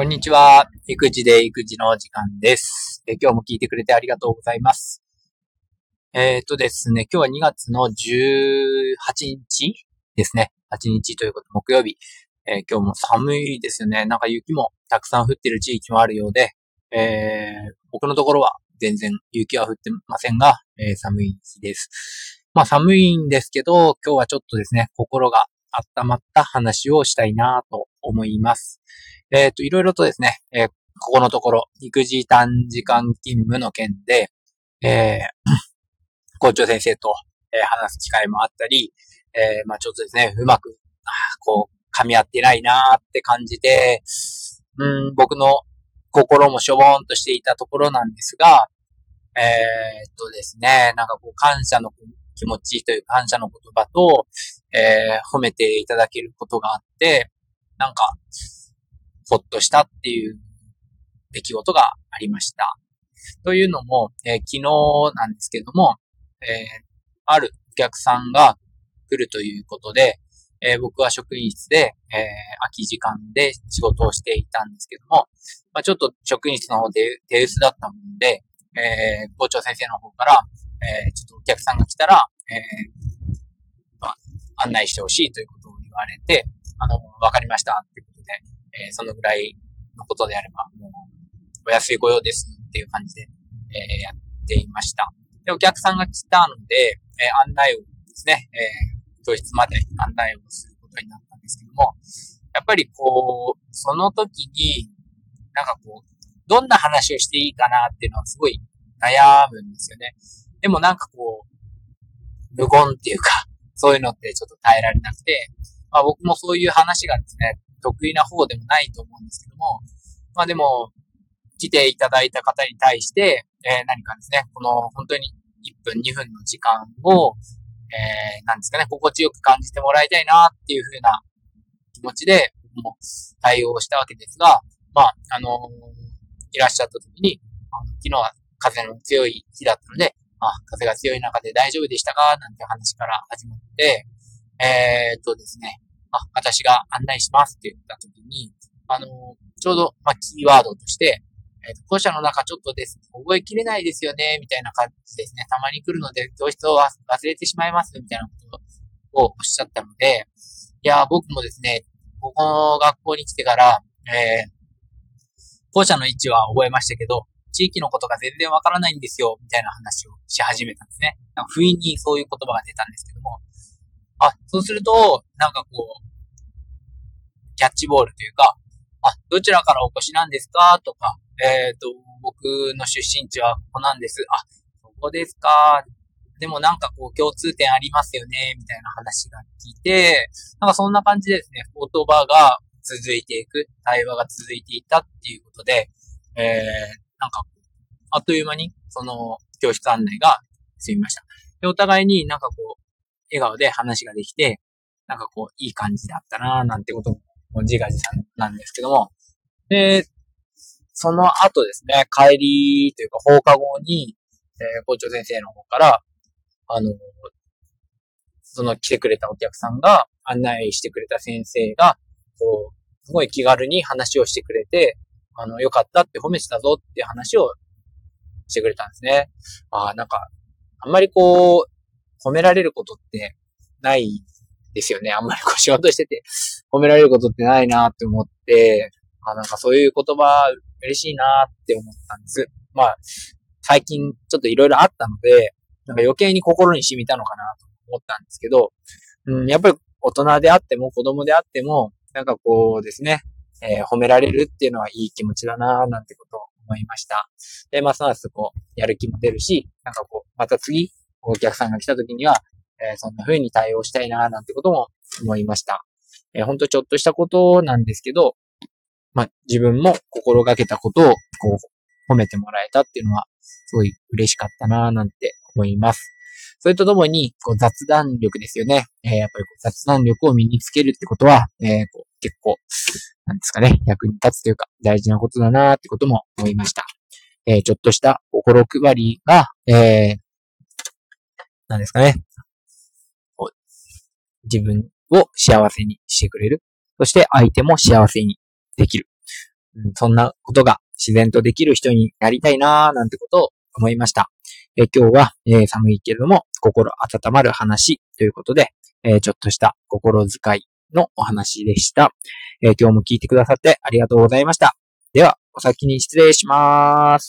こんにちは。育児で育児の時間です。え今日も聞いてくれてありがとうございます。えっ、とですね、今日は2月の18日ですね。8日ということ、木曜日。えー今日も寒いですよね。なんか雪もたくさん降ってる地域もあるようで、えー僕のところは全然雪は降ってませんが、え寒い日です。まあ寒いんですけど、今日はちょっとですね、心が温まった話をしたいなと思います。えっ、と、いろいろとですね、えーここのところ、育児短時間勤務の件で、えー校長先生と、えー話す機会もあったり、えーまあちょっとですね、うまく、こう、噛み合ってないなーって感じで、うん、僕の心もしょぼーんとしていたところなんですが、えーっとですね、なんかこう、感謝の気持ちという感謝の言葉と、えー褒めていただけることがあって、なんか、ほっとしたっていう出来事がありました。というのも、えー昨日なんですけども、えーあるお客さんが来るということで、えー僕は職員室で、えー空き時間で仕事をしていたんですけども、まあ、ちょっと職員室の方で手薄だったもので、えー校長先生の方から、えちょっとお客さんが来たら、えまあ、案内してほしいということを言われて、あの、わかりましたっていうことで、えーそのぐらいのことであれば、もう、お安いご用ですっていう感じで、えーやっていました。で、お客さんが来たので、えー案内をですね、えー教室まで案内をすることになったんですけども、やっぱりこう、その時に、なんかこう、どんな話をしていいかなっていうのはすごい悩むんですよね。でもなんかこう、無言っていうか、そういうのってちょっと耐えられなくて、まあ僕もそういう話がですね、得意な方でもないと思うんですけども、まあでも、来ていただいた方に対して、えー何かですね、この本当に1分2分の時間を、えー、なんですかね、心地よく感じてもらいたいなっていう風な気持ちで、僕も対応したわけですが、まあ、あのーいらっしゃった時に、あの昨日は風の強い日だったので、あ、風が強い中で大丈夫でしたか？なんて話から始まって、えーっとですね、あ、私が案内しますって言った時に、あのちょうど、ま、キーワードとして、えっ、と、校舎の中ちょっとです、覚えきれないですよね、みたいな感じですね。たまに来るので、教室を忘れてしまいます、みたいなことをおっしゃったので、いや、僕もですね、ここの学校に来てから、えー、校舎の位置は覚えましたけど、地域のことが全然わからないんですよ、みたいな話をし始めたんですね。なんか不意にそういう言葉が出たんですけども、あ、そうすると、なんかこう、キャッチボールというか、あ、どちらからお越しなんですか？とか、えっ、と、僕の出身地はここなんです。あ、そこですか？でもなんかこう共通点ありますよね、みたいな話が聞いて、なんかそんな感じでですね、言葉が続いていく、対話が続いていたっていうことで、えー、なんか、あっという間に、その、教室案内が済みました。で、お互いになんかこう、笑顔で話ができて、なんかこう、いい感じだったななんてことも、もう自画自賛なんですけども、で、その後ですね、帰りというか放課後に、えー校長先生の方から、あの、その来てくれたお客さんが案内してくれた先生が、こう、すごい気軽に話をしてくれて、あの、よかったって褒めてたぞって話をしてくれたんですね。ああ、なんか、あんまりこう、褒められることってないですよね。あんまりこう仕事してて褒められることってないなって思って、まあ、なんかそういう言葉嬉しいなって思ったんです。まあ、最近ちょっといろいろあったので、なんか余計に心に染みたのかなと思ったんですけど、うん、やっぱり大人であっても子供であっても、なんかこうですね、えー褒められるっていうのはいい気持ちだななんてことを思いました。で、ますますこう、やる気も出るし、なんかこう、また次、お客さんが来た時には、えーそんな風に対応したいななんてことも思いました。えー、ほんとちょっとしたことなんですけど、まあ、自分も心がけたことを、こう、褒めてもらえたっていうのは、すごい嬉しかったななんて思います。それとともに、こう雑談力ですよね。えーやっぱりこう雑談力を身につけるってことは、えーこう結構、なんですかね、役に立つというか、大事なことだなってことも思いました。えーちょっとした心配りが、え、なんですかね、自分を幸せにしてくれる。そして相手も幸せにできる。うん、そんなことが自然とできる人になりたいなーなんてことを思いました。え今日は、えー、寒いけれども心温まる話ということで、えー、ちょっとした心遣いのお話でした、えー、今日も聞いてくださってありがとうございました。では、お先に失礼します。